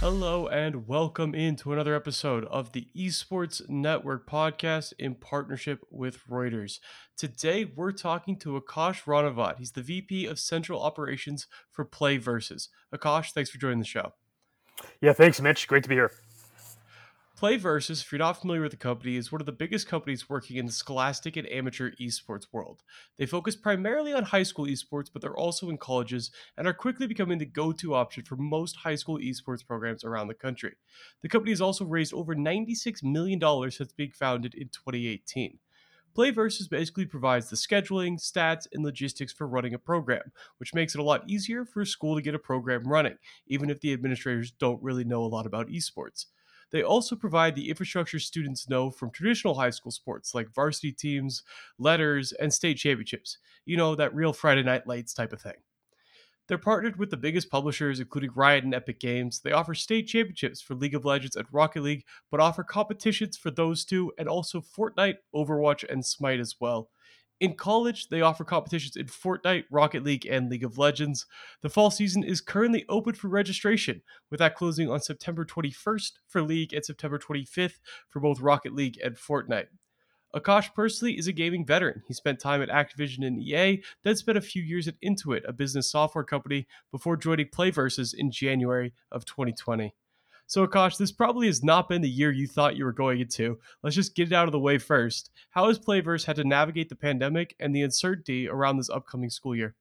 Hello and welcome into another episode of the Esports Network podcast in partnership with Reuters. Today we're talking to Akash Ranavat. He's the VP of Central Operations for PlayVS. Akash, thanks for joining the show. Yeah, thanks, Mitch. Great to be here. PlayVS, if you're not familiar with the company, is one of the biggest companies working in the scholastic and amateur esports world. They focus primarily on high school esports, but they're also in colleges and are quickly becoming the go to option for most high school esports programs around the country. The company has also raised over $96 million since being founded in 2018. PlayVS basically provides the scheduling, stats, and logistics for running a program, which makes it a lot easier for a school to get a program running, even if the administrators don't really know a lot about esports. They also provide the infrastructure students know from traditional high school sports like varsity teams, letters, and state championships. You know, that real Friday night lights type of thing. They're partnered with the biggest publishers, including Riot and Epic Games. They offer state championships for League of Legends and Rocket League, but offer competitions for those two and also Fortnite, Overwatch, and Smite as well. In college, they offer competitions in Fortnite, Rocket League, and League of Legends. The fall season is currently open for registration, with that closing on September 21st for League and September 25th for both Rocket League and Fortnite. Akash personally is a gaming veteran. He spent time at Activision and EA, then spent a few years at Intuit, a business software company, before joining PlayVS in January of 2020. So, Akash, this probably has not been the year you thought you were going into. Let's just get it out of the way first. How has PlayVS had to navigate the pandemic and the uncertainty around this upcoming school year?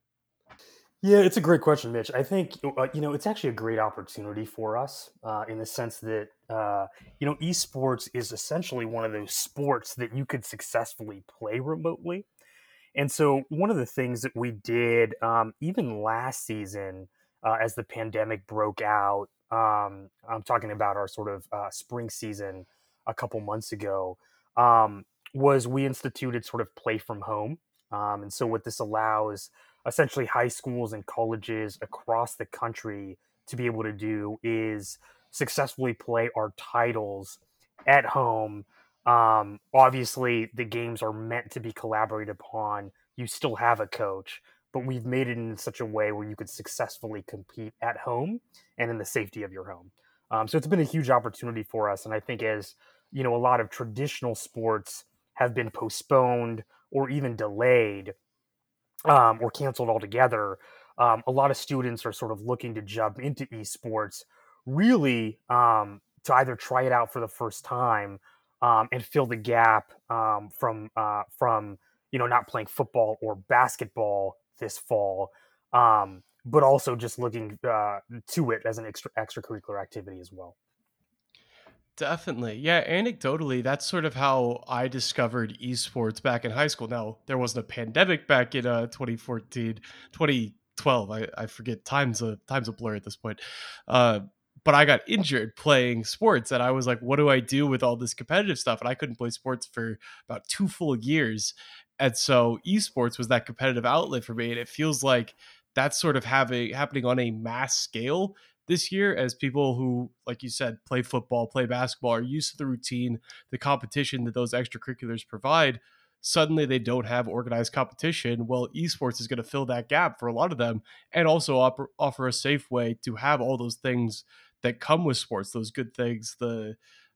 Yeah, it's a great question, Mitch. I think uh, you know it's actually a great opportunity for us uh, in the sense that uh, you know esports is essentially one of those sports that you could successfully play remotely. And so, one of the things that we did um, even last season, uh, as the pandemic broke out, um, I'm talking about our sort of uh, spring season a couple months ago, um, was we instituted sort of play from home. Um, and so, what this allows essentially high schools and colleges across the country to be able to do is successfully play our titles at home. Um, obviously, the games are meant to be collaborated upon. You still have a coach, but we've made it in such a way where you could successfully compete at home and in the safety of your home. Um, so it's been a huge opportunity for us, and I think as you know, a lot of traditional sports have been postponed or even delayed um, or canceled altogether. Um, a lot of students are sort of looking to jump into esports, really um, to either try it out for the first time um, and fill the gap um, from uh, from you know not playing football or basketball this fall, um, but also just looking uh, to it as an extra extracurricular activity as well. Definitely. Yeah, anecdotally, that's sort of how I discovered esports back in high school. Now, there wasn't a pandemic back in uh, 2014, 2012. I, I forget, time's a, time's a blur at this point. Uh, but I got injured playing sports, and I was like, what do I do with all this competitive stuff? And I couldn't play sports for about two full years. And so esports was that competitive outlet for me. And it feels like that's sort of having happening on a mass scale this year as people who, like you said, play football, play basketball, are used to the routine, the competition that those extracurriculars provide. Suddenly they don't have organized competition. Well, esports is going to fill that gap for a lot of them and also offer, offer a safe way to have all those things that come with sports, those good things, the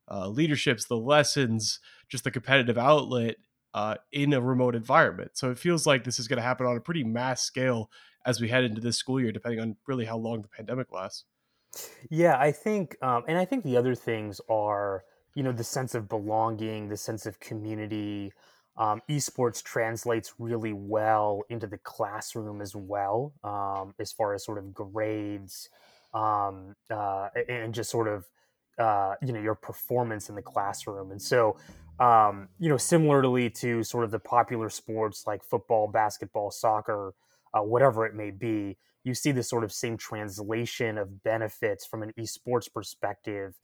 uh, leaderships, the lessons, just the competitive outlet uh, in a remote environment. So it feels like this is going to happen on a pretty mass scale as we head into this school year, depending on really how long the pandemic lasts. Yeah, I think, um, and I think the other things are, you know, the sense of belonging, the sense of community. Um, esports translates really well into the classroom as well, um, as far as sort of grades um, uh, and just sort of, uh, you know, your performance in the classroom. And so, um, you know, similarly to sort of the popular sports like football, basketball, soccer, uh, whatever it may be, you see this sort of same translation of benefits from an esports perspective.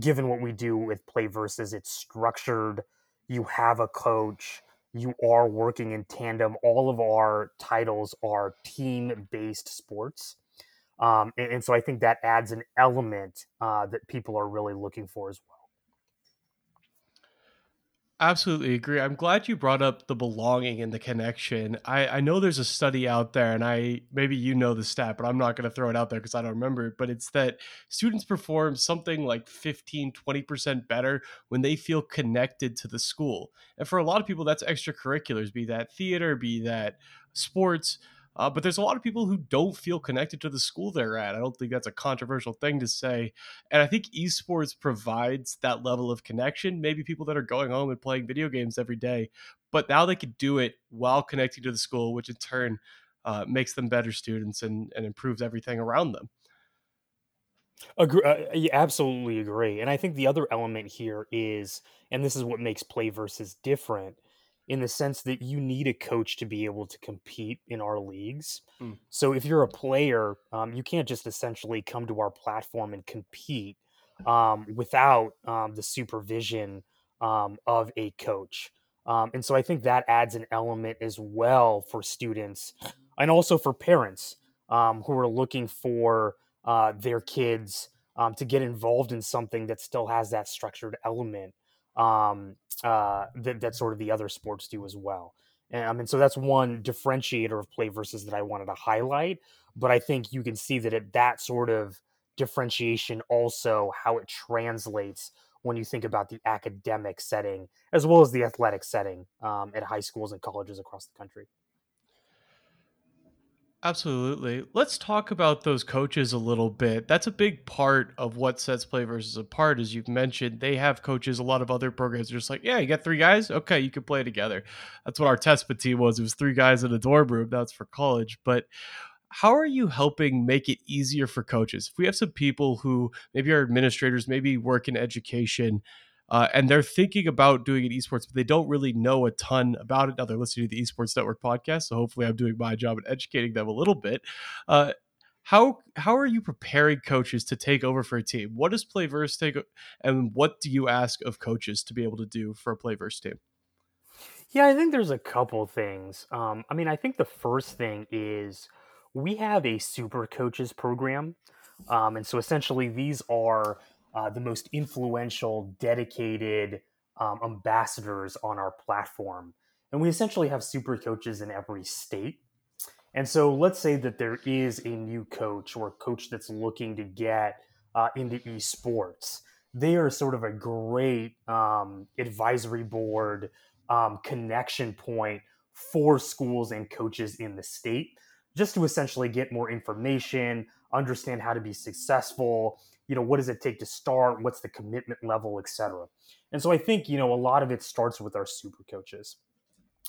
Given what we do with PlayVS, it's structured. You have a coach. You are working in tandem. All of our titles are team based sports. Um, and, and, so I think that adds an element uh, that people are really looking for as well. Absolutely agree. I'm glad you brought up the belonging and the connection. I, I know there's a study out there, and I maybe you know the stat, but I'm not going to throw it out there because I don't remember it. But it's that students perform something like 15, 20% better when they feel connected to the school. And for a lot of people, that's extracurriculars, be that theater, be that sports. Uh, but there's a lot of people who don't feel connected to the school they're at. I don't think that's a controversial thing to say. And I think esports provides that level of connection. Maybe people that are going home and playing video games every day, but now they can do it while connecting to the school, which in turn uh, makes them better students and, and improves everything around them. Agree, uh, absolutely agree. And I think the other element here is, and this is what makes PlayVS different, in the sense that you need a coach to be able to compete in our leagues. Mm. So if you're a player, um, you can't just essentially come to our platform and compete um, without um, the supervision um, of a coach. Um, and so I think that adds an element as well for students and also for parents um, who are looking for uh, their kids to get involved in something that still has that structured element um, uh, that, that sort of the other sports do as well. And, I mean, so that's one differentiator of PlayVS that I wanted to highlight. But I think you can see that it, that sort of differentiation also how it translates when you think about the academic setting as well as the athletic setting um, at high schools and colleges across the country. Absolutely. Let's talk about those coaches a little bit. That's a big part of what sets PlayVS apart, as you've mentioned. They have coaches. A lot of other programs are just like, yeah, you got three guys. Okay, you can play together. That's what our test team was. It was three guys in a dorm room. That's for college. But how are you helping make it easier for coaches? If we have some people who maybe are administrators, maybe work in education, uh, and they're thinking about doing it esports, but they don't really know a ton about it. Now they're listening to the Esports Network podcast, so hopefully I'm doing my job at educating them a little bit. Uh, how how are you preparing coaches to take over for a team? What does PlayVS take, and what do you ask of coaches to be able to do for a PlayVS team? Yeah, I think there's a couple things. Um, I mean, I think the first thing is we have a super coaches program. Um, and so essentially, these are uh, the most influential, dedicated um, ambassadors on our platform. And we essentially have super coaches in every state. And so let's say that there is a new coach or a coach that's looking to get uh, into esports. They are sort of a great um, advisory board um, connection point for schools and coaches in the state just to essentially get more information, understand how to be successful, you know what does it take to start? What's the commitment level etc and so i think you know a lot of it starts with our super coaches.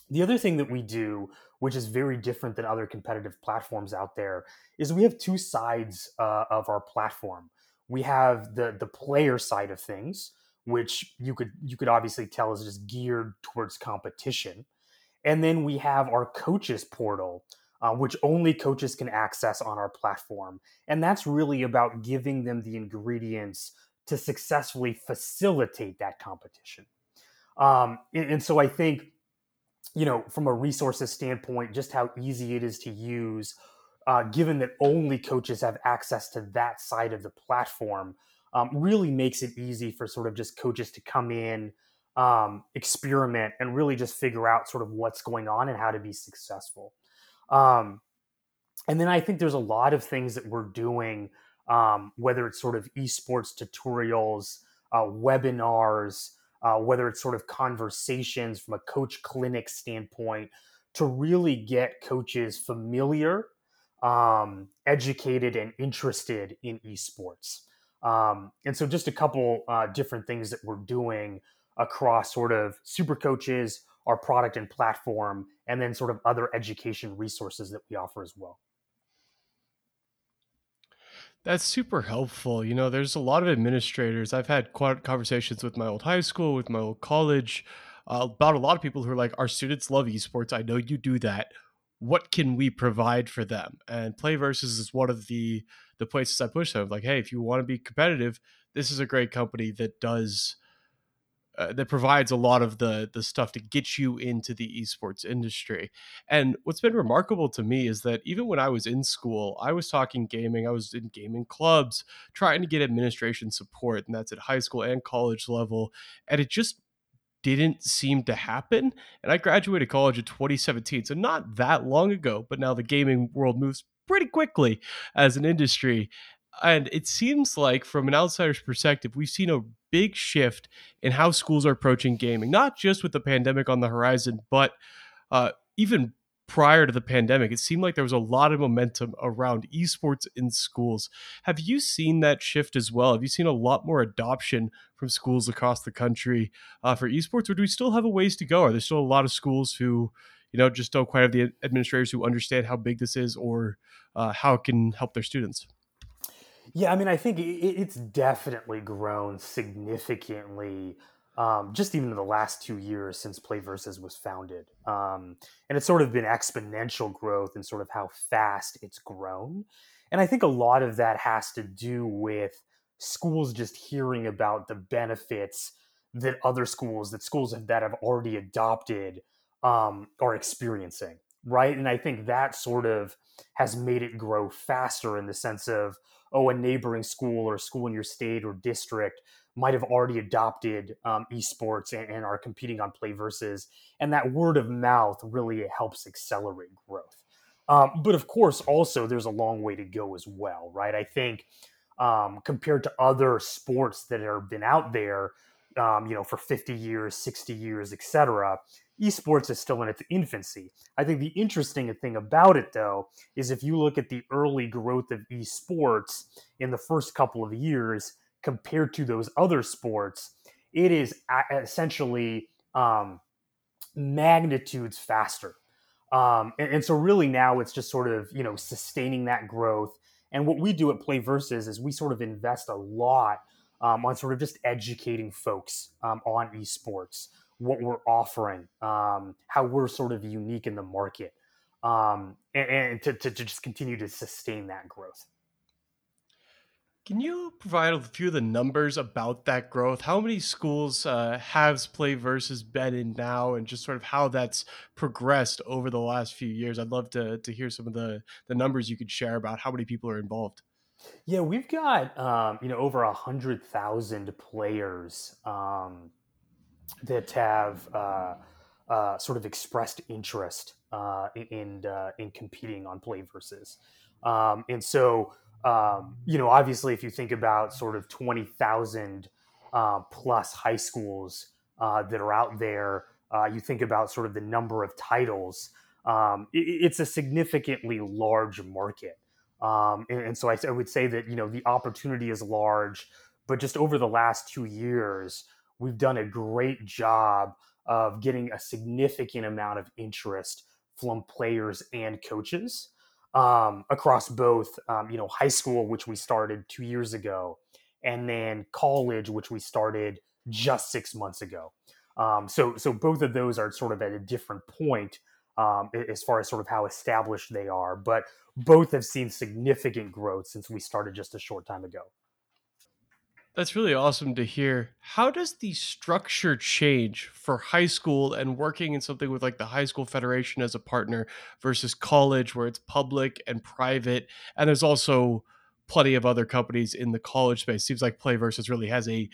The other thing that we do which is very different than other competitive platforms out there is we have two sides uh, of our platform. We have the the player side of things which you could you could obviously tell is just geared towards competition. And then we have our coaches portal uh, which only coaches can access on our platform. And that's really about giving them the ingredients to successfully facilitate that competition. Um, and, and so I think, you know, from a resources standpoint, just how easy it is to use, uh, given that only coaches have access to that side of the platform, um, really makes it easy for sort of just coaches to come in, um, experiment, and really just figure out sort of what's going on and how to be successful. Um, and then I think there's a lot of things that we're doing, um, whether it's sort of esports tutorials, uh, webinars, uh, whether it's sort of conversations from a coach clinic standpoint, to really get coaches familiar, um, educated, and interested in esports. Um, and so, just a couple uh, different things that we're doing across sort of super coaches, our product and platform, and then sort of other education resources that we offer as well. That's super helpful. You know, there's a lot of administrators. I've had conversations with my old high school, with my old college, uh, about a lot of people who are like, our students love esports. I know you do that. What can we provide for them? And PlayVS is one of the the places I push them. Like, hey, if you want to be competitive, this is a great company that does uh, that provides a lot of the the stuff to get you into the esports industry. And what's been remarkable to me is that even when I was in school, I was talking gaming, I was in gaming clubs, trying to get administration support, and that's at high school and college level, and it just didn't seem to happen. And I graduated college in 2017, so not that long ago, but now the gaming world moves pretty quickly as an industry. And it seems like, from an outsider's perspective, we've seen a big shift in how schools are approaching gaming, not just with the pandemic on the horizon, but uh, even prior to the pandemic, it seemed like there was a lot of momentum around esports in schools. Have you seen that shift as well? Have you seen a lot more adoption from schools across the country uh, for esports, or do we still have a ways to go? Are there still a lot of schools who, you know, just don't quite have the administrators who understand how big this is or uh, how it can help their students? Yeah, I mean, I think it's definitely grown significantly um, just even in the last two years since PlayVS was founded. Um, and it's sort of been exponential growth and sort of how fast it's grown. And I think a lot of that has to do with schools just hearing about the benefits that other schools, that schools that have already adopted, um, are experiencing, right? And I think that sort of has made it grow faster in the sense of, oh, a neighboring school or a school in your state or district might have already adopted um, esports and, and, are competing on PlayVS, and that word of mouth really helps accelerate growth. Um, but of course, also there's a long way to go as well, right? I think um, compared to other sports that have been out there, um, you know, for 50 years, 60 years, etc., esports is still in its infancy. I think the interesting thing about it, though, is if you look at the early growth of esports in the first couple of years compared to those other sports, it is essentially um, magnitudes faster. Um, and, and, so really now it's just sort of you know sustaining that growth. And what we do at PlayVS is we sort of invest a lot um, on sort of just educating folks um, on esports, what we're offering, um, how we're sort of unique in the market, um, and, and to, to, to just continue to sustain that growth. Can you provide a few of the numbers about that growth? How many schools uh, has versus been in now, and just sort of how that's progressed over the last few years? I'd love to to hear some of the the numbers you could share about how many people are involved. Yeah, we've got um, you know over a hundred thousand players um, that have uh, uh, sort of expressed interest uh, in uh, in competing on PlayVS, um, and so um, you know, obviously, if you think about sort of 20,000 uh, plus high schools that are out there, you think about sort of the number of titles, um, it, it's a significantly large market. Um, and, and, so I, I, would say that, you know, the opportunity is large, but just over the last two years, we've done a great job of getting a significant amount of interest from players and coaches um, across both, um, you know, high school, which we started two years ago, and then college, which we started just six months ago. Um, so, so both of those are sort of at a different point um, as far as sort of how established they are, but both have seen significant growth since we started just a short time ago. That's really awesome to hear. How does the structure change for high school and working in something with like the high school federation as a partner versus college where it's public and private and there's also plenty of other companies in the college space. Seems like PlayVS really has a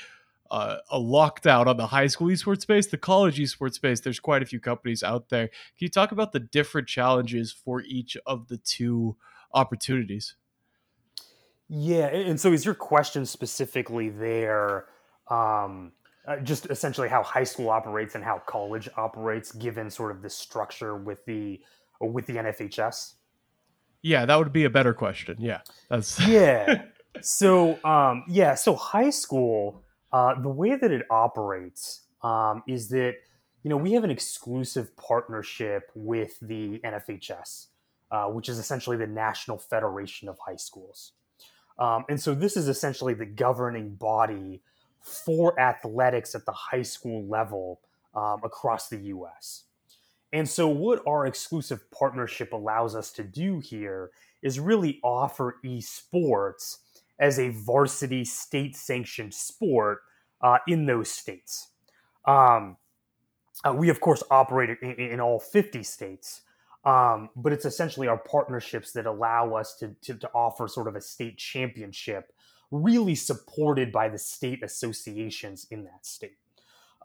uh, a lockdown on the high school esports space, the college esports space. There's quite a few companies out there. Can you talk about the different challenges for each of the two opportunities? Yeah, and so is your question specifically there um, uh, just essentially how high school operates and how college operates, given sort of the structure with the with the NFHS? Yeah, that would be a better question. Yeah, that's yeah. So um, yeah, so high school, uh, the way that it operates um, is that you know we have an exclusive partnership with the NFHS, uh, which is essentially the National Federation of High Schools. Um, and so this is essentially the governing body for athletics at the high school level um, across the US. And so, what our exclusive partnership allows us to do here is really offer esports as a varsity state sanctioned sport uh, in those states. Um, uh, we, of course, operate in, in all 50 states, um, but it's essentially our partnerships that allow us to, to, to offer sort of a state championship, really supported by the state associations in that state.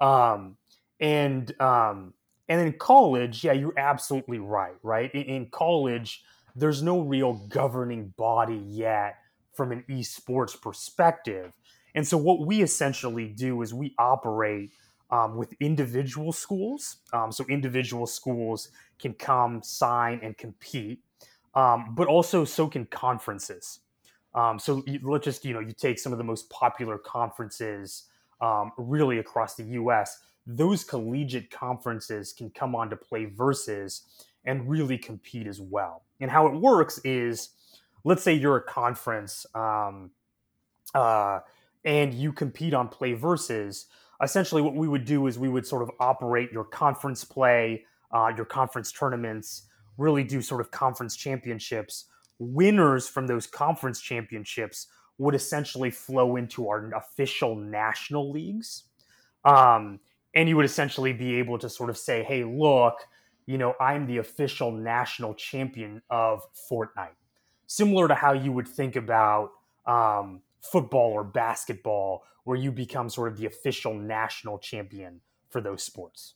Um, and um, and in college, yeah, you're absolutely right. Right in, in college, there's no real governing body yet from an esports perspective, and so what we essentially do is we operate um, with individual schools. Um, so individual schools can come, sign, and compete, um, but also so can conferences. Um, so you, let's just you know you take some of the most popular conferences um, really across the U.S. Those collegiate conferences can come on to PlayVS and really compete as well. And how it works is, let's say you're a conference um, uh, and you compete on PlayVS essentially what we would do is we would sort of operate your conference play, uh, your conference tournaments, really do sort of conference championships. Winners from those conference championships would essentially flow into our official national leagues. Um, and you would essentially be able to sort of say, hey, look, you know, I'm the official national champion of Fortnite. Similar to how you would think about um, football or basketball, where you become sort of the official national champion for those sports.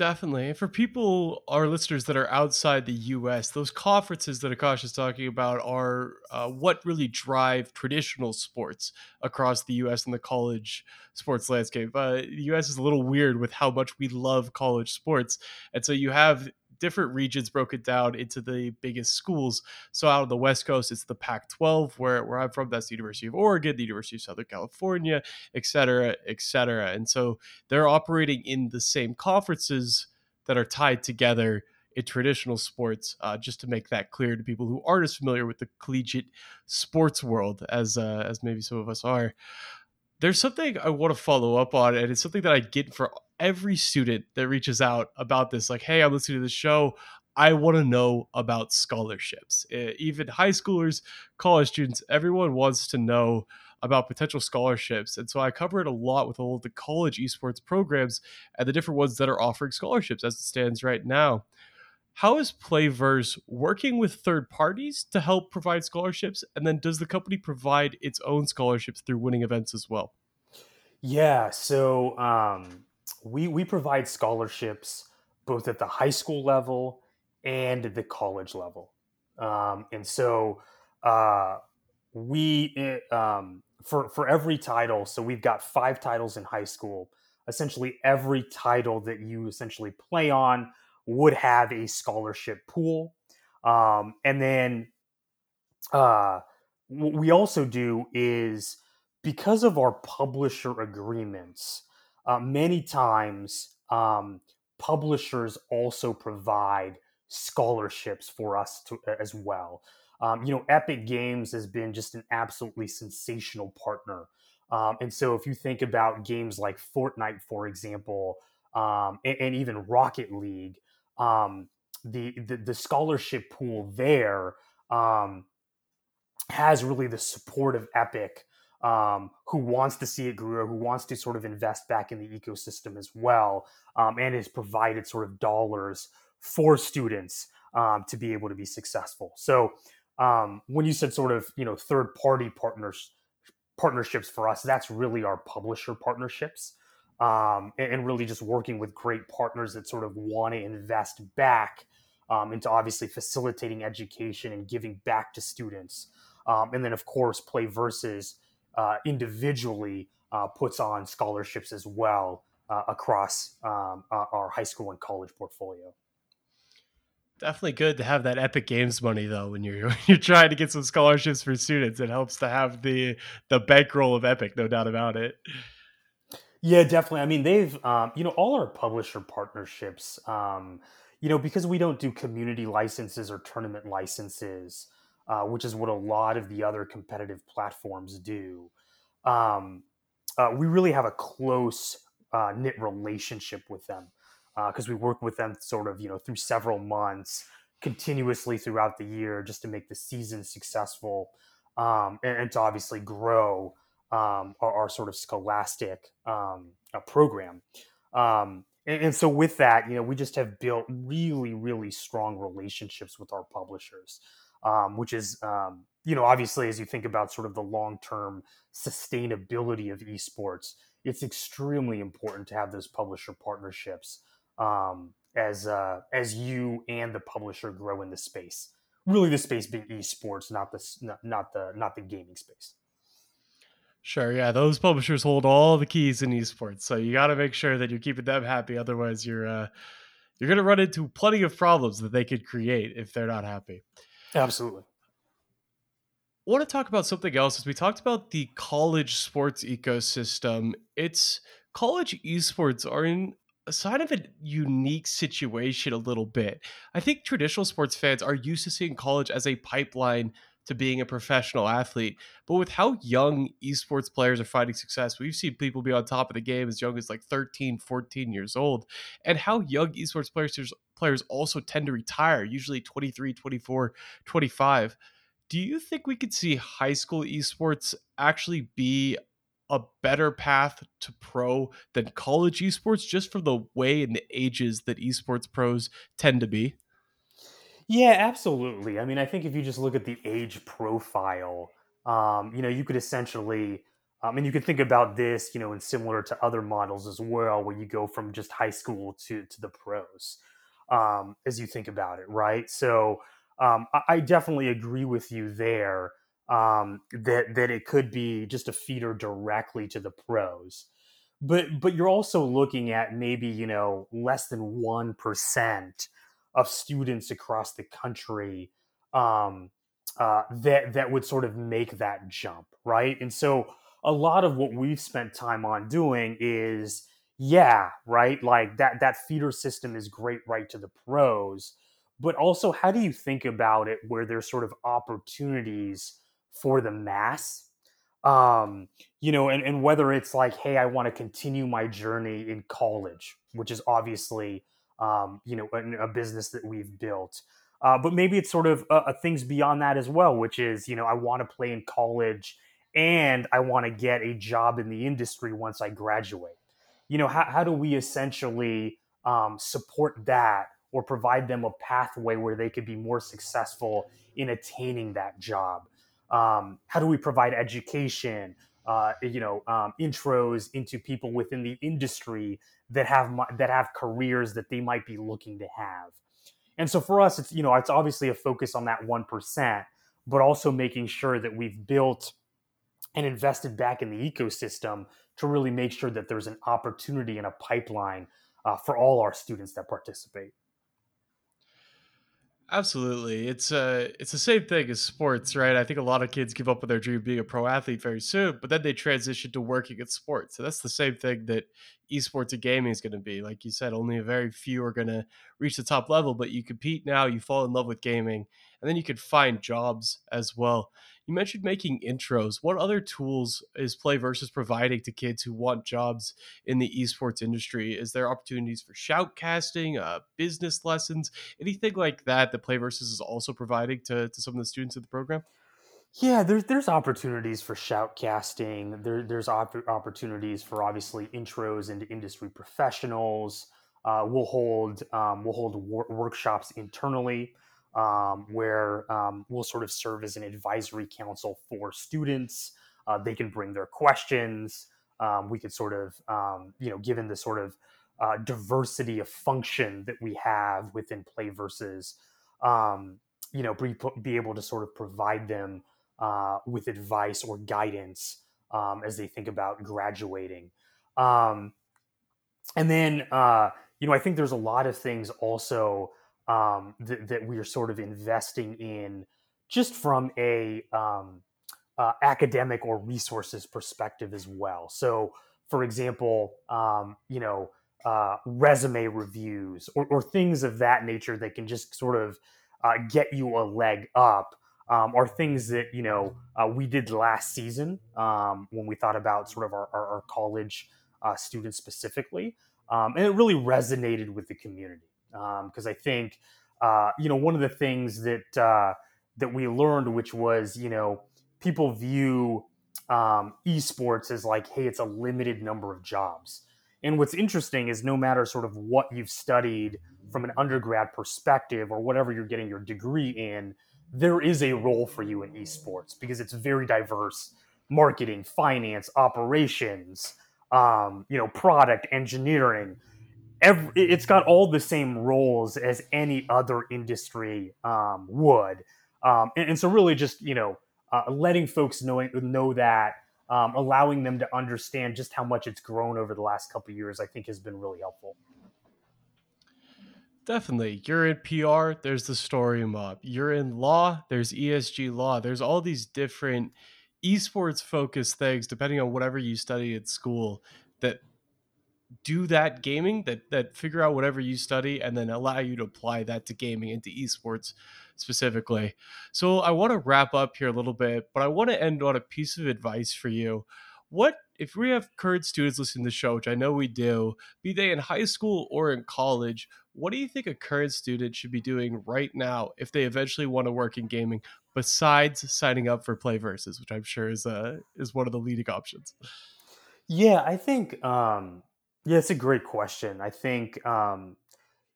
Definitely. For people, our listeners that are outside the US, those conferences that Akash is talking about are uh, what really drive traditional sports across the US and the college sports landscape. Uh, the US is a little weird with how much we love college sports. And so you have different regions broken down into the biggest schools. So out on the West Coast, it's the Pac-12, where where I'm from. That's the University of Oregon, the University of Southern California, et cetera, et cetera. And so they're operating in the same conferences that are tied together in traditional sports. Uh, just to make that clear to people who aren't as familiar with the collegiate sports world as uh, as maybe some of us are there's something I want to follow up on, and it's something that I get for every student that reaches out about this. Like, hey, I'm listening to the show. I want to know about scholarships. Even high schoolers, college students, everyone wants to know about potential scholarships. And so I cover it a lot with all of the college esports programs and the different ones that are offering scholarships as it stands right now. How is PlayVS working with third parties to help provide scholarships? And then does the company provide its own scholarships through winning events as well? Yeah, so um, we we provide scholarships both at the high school level and the college level, um, and so uh, we eh, um, for for every title. So we've got five titles in high school. Essentially, every title that you essentially play on would have a scholarship pool, um, and then uh, what we also do is because of our publisher agreements uh, many times um, publishers also provide scholarships for us to, as well. Um, you know, Epic Games has been just an absolutely sensational partner. Um, and so if you think about games like Fortnite, for example, um, and, and, even Rocket League, um, the, the, the scholarship pool there um, has really the support of Epic um, who wants to see it grow, who wants to sort of invest back in the ecosystem as well, um, and has provided sort of dollars for students um, to be able to be successful. So um, when you said sort of you know third party partners partnerships for us, that's really our publisher partnerships. Um, and, really just working with great partners that sort of want to invest back um, into obviously facilitating education and giving back to students. and then, of course, PlayVS uh, individually uh, puts on scholarships as well uh, across um, our high school and college portfolio. Definitely good to have that Epic Games money though when you're when you're trying to get some scholarships for students. It helps to have the the bankroll of Epic, no doubt about it. Yeah, definitely. I mean, they've um, you know all our publisher partnerships. Um, you know, because we don't do community licenses or tournament licenses, uh, which is what a lot of the other competitive platforms do. Um, uh, we really have a close uh, knit relationship with them because uh, we work with them sort of you know through several months continuously throughout the year just to make the season successful um, and, and, to obviously grow um, our, our, sort of scholastic um, uh, program. Um, and, and, so with that, you know, we just have built really, really strong relationships with our publishers. Um, which is um, you know obviously as you think about sort of the long term sustainability of esports, it's extremely important to have those publisher partnerships um, as uh, as you and the publisher grow in the space. Really, the space being esports, not the not, the not the gaming space. Sure, yeah, those publishers hold all the keys in esports, so you got to make sure that you're keeping them happy. Otherwise, you're uh, you're going to run into plenty of problems that they could create if they're not happy. Absolutely. I want to talk about something else. As we talked about the college sports ecosystem, it's college esports are in a sign of a unique situation a little bit. I think traditional sports fans are used to seeing college as a pipeline to being a professional athlete. But with how young esports players are finding success, we've seen people be on top of the game as young as like 13, 14 years old, and how young esports players players also tend to retire, usually 23, 24, 25. Do you think we could see high school esports actually be a better path to pro than college esports just from the way and the ages that esports pros tend to be? Yeah, absolutely. I mean, I think if you just look at the age profile, um, you know, you could essentially, I mean, you could think about this, you know, and similar to other models as well, where you go from just high school to to the pros, um, as you think about it, right? So, um, I, I definitely agree with you there um, that that it could be just a feeder directly to the pros, but but you're also looking at maybe you know less than one percent of students across the country um, uh, that that would sort of make that jump, right? And so a lot of what we've spent time on doing is yeah, right? Like that that feeder system is great right to the pros, but also how do you think about it where there's sort of opportunities for the mass? Um, you know, and, and whether it's like, hey, I want to continue my journey in college, which is obviously um, you know, a, a, business that we've built. Uh, but maybe it's sort of uh, things beyond that as well, which is, you know, I want to play in college and I want to get a job in the industry once I graduate. You know, how, how do we essentially um, support that or provide them a pathway where they could be more successful in attaining that job? Um, how do we provide education, uh, you know, um, intros into people within the industry that have that have careers that they might be looking to have. And so for us, it's you know it's obviously a focus on that one percent, but also making sure that we've built and invested back in the ecosystem to really make sure that there's an opportunity and a pipeline uh, for all our students that participate. Absolutely. It's uh it's the same thing as sports, right? I think a lot of kids give up on their dream of being a pro athlete very soon, but then they transition to working at sports. So that's the same thing that esports and gaming is going to be. Like you said, only a very few are going to reach the top level, but you compete now, you fall in love with gaming, and then you can find jobs as well. You mentioned making intros. What other tools is PlayVS providing to kids who want jobs in the esports industry? Is there opportunities for shoutcasting, uh, business lessons, anything like that that PlayVS is also providing to, to some of the students of the program? Yeah, there's there's opportunities for shoutcasting. There there's op- opportunities for obviously intros into industry professionals. Uh, we'll hold um, we'll hold wor- workshops internally um, where um, we'll sort of serve as an advisory council for students. Uh, they can bring their questions. Um, we could sort of um, you know given the sort of uh, diversity of function that we have within PlayVS, um, you know be, be able to sort of provide them uh, with advice or guidance um, as they think about graduating. And then, uh, you know, I think there's a lot of things also um, th- that we are sort of investing in just from a um, uh, academic or resources perspective as well. So, for example, um, you know, uh, resume reviews or, or, things of that nature that can just sort of uh, get you a leg up um, are things that you know uh, we did last season um, when we thought about sort of our, our, our college uh, students specifically, um, and it really resonated with the community because um, I think uh, you know one of the things that uh, that we learned, which was you know people view um, esports as like, hey, it's a limited number of jobs. And what's interesting is no matter sort of what you've studied from an undergrad perspective or whatever you're getting your degree in, there is a role for you in esports because it's very diverse marketing, finance, operations, um, you know, product engineering. Every, it's got all the same roles as any other industry um, would, um, and, and, so really just you know uh, letting folks know know that, um, allowing them to understand just how much it's grown over the last couple years, I think has been really helpful. Definitely. You're in PR, there's the story mob. You're in law, there's ESG law. There's all these different esports focused things, depending on whatever you study at school, that do that gaming, that that figure out whatever you study and then allow you to apply that to gaming into esports specifically. So I want to wrap up here a little bit, but I want to end on a piece of advice for you. What if we have current students listening to the show, which I know we do, be they in high school or in college, what do you think a current student should be doing right now if they eventually want to work in gaming, besides signing up for PlayVS, which I'm sure is uh, is one of the leading options? Yeah, I think um, yeah, it's a great question. I think um,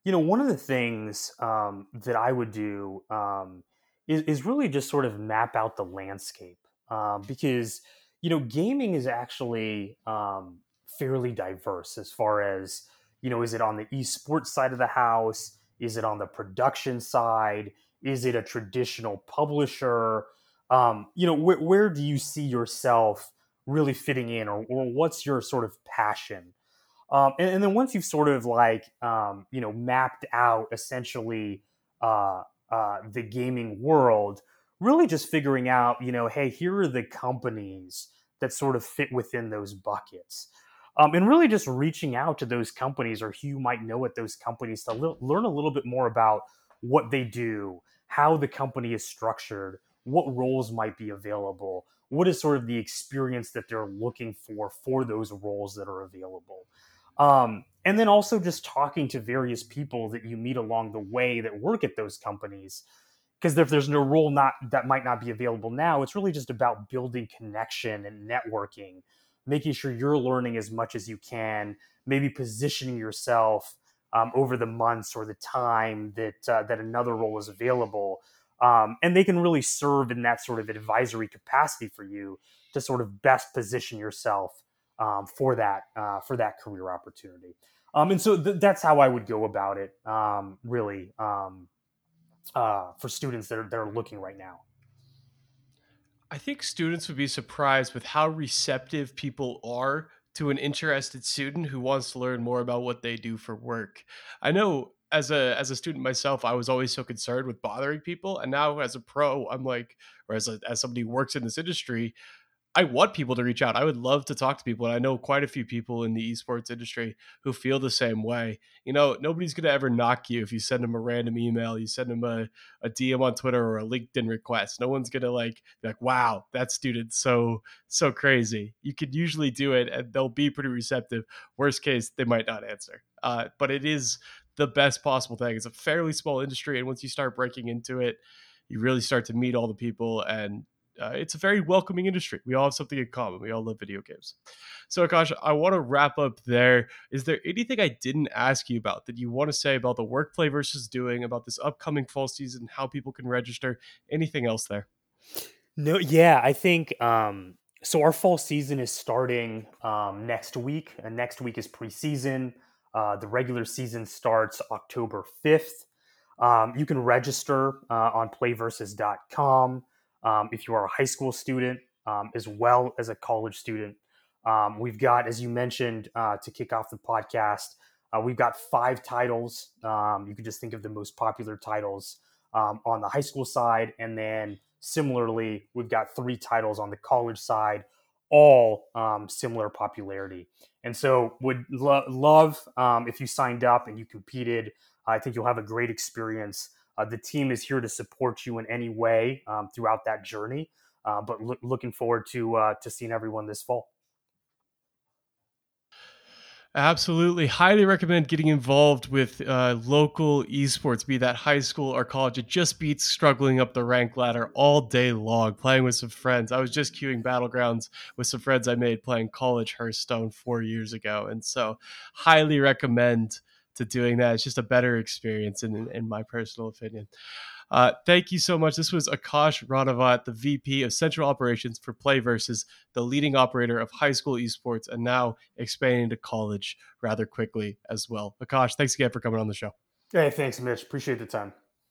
you know one of the things um, that I would do um, is, is really just sort of map out the landscape um, because you know, gaming is actually um, fairly diverse as far as, you know, is it on the esports side of the house? Is it on the production side? Is it a traditional publisher? Um, you know, wh- where do you see yourself really fitting in, or, or what's your sort of passion? Um, and, and, then once you've sort of like, um, you know, mapped out essentially uh, uh, the gaming world, really just figuring out, you know, hey, here are the companies that sort of fit within those buckets. Um, and really just reaching out to those companies or who you might know at those companies to learn a little bit more about what they do, how the company is structured, what roles might be available, what is sort of the experience that they're looking for for those roles that are available. Um, and then also just talking to various people that you meet along the way that work at those companies. Because if there's no role not that might not be available now it's really just about building connection and networking making sure you're learning as much as you can maybe positioning yourself um, over the months or the time that uh, that another role is available. Um, and they can really serve in that sort of advisory capacity for you to sort of best position yourself um, for that uh, for that career opportunity um, and so th- that's how I would go about it um, really um, uh, for students that are, that are looking right now? I think students would be surprised with how receptive people are to an interested student who wants to learn more about what they do for work. I know as a as a student myself, I was always so concerned with bothering people, and now as a pro, I'm like, or as a, as somebody who works in this industry, I want people to reach out. I would love to talk to people. And I know quite a few people in the esports industry who feel the same way. You know, nobody's going to ever knock you if you send them a random email, you send them a, a DM on Twitter or a LinkedIn request. No one's going to like, be like, wow, that student's so, so crazy. You could usually do it and they'll be pretty receptive. Worst case, they might not answer. Uh, but it is the best possible thing. It's a fairly small industry. And once you start breaking into it, you really start to meet all the people and uh, it's a very welcoming industry. We all have something in common. We all love video games. So, Akash, I want to wrap up there. Is there anything I didn't ask you about that you want to say about the work PlayVS doing, about this upcoming fall season, how people can register? Anything else there? No, yeah, I think um, so. Our fall season is starting um, next week, and next week is preseason. Uh, the regular season starts October 5th. Um, you can register uh, on playvs.com um, if you are a high school student um, as well as a college student. Um, we've got, as you mentioned, uh, to kick off the podcast, uh, we've got five titles. Um, you can just think of the most popular titles um, on the high school side. And then similarly, we've got three titles on the college side, all um, similar popularity. And so, would lo- love if you signed up and you competed. I think you'll have a great experience. Uh, the team is here to support you in any way um, throughout that journey. Uh, but lo- looking forward to uh, to seeing everyone this fall. Absolutely. Highly recommend getting involved with uh, local esports, be that high school or college. It just beats struggling up the rank ladder all day long, playing with some friends. I was just queuing Battlegrounds with some friends I made playing college Hearthstone four years ago. And so, highly recommend to doing that. It's just a better experience, in, in my personal opinion. Uh, thank you so much. This was Akash Ranavat, the VP of Central Operations for PlayVS, the leading operator of high school esports, and now expanding to college rather quickly as well. Akash, thanks again for coming on the show. Hey, thanks, Mitch. Appreciate the time.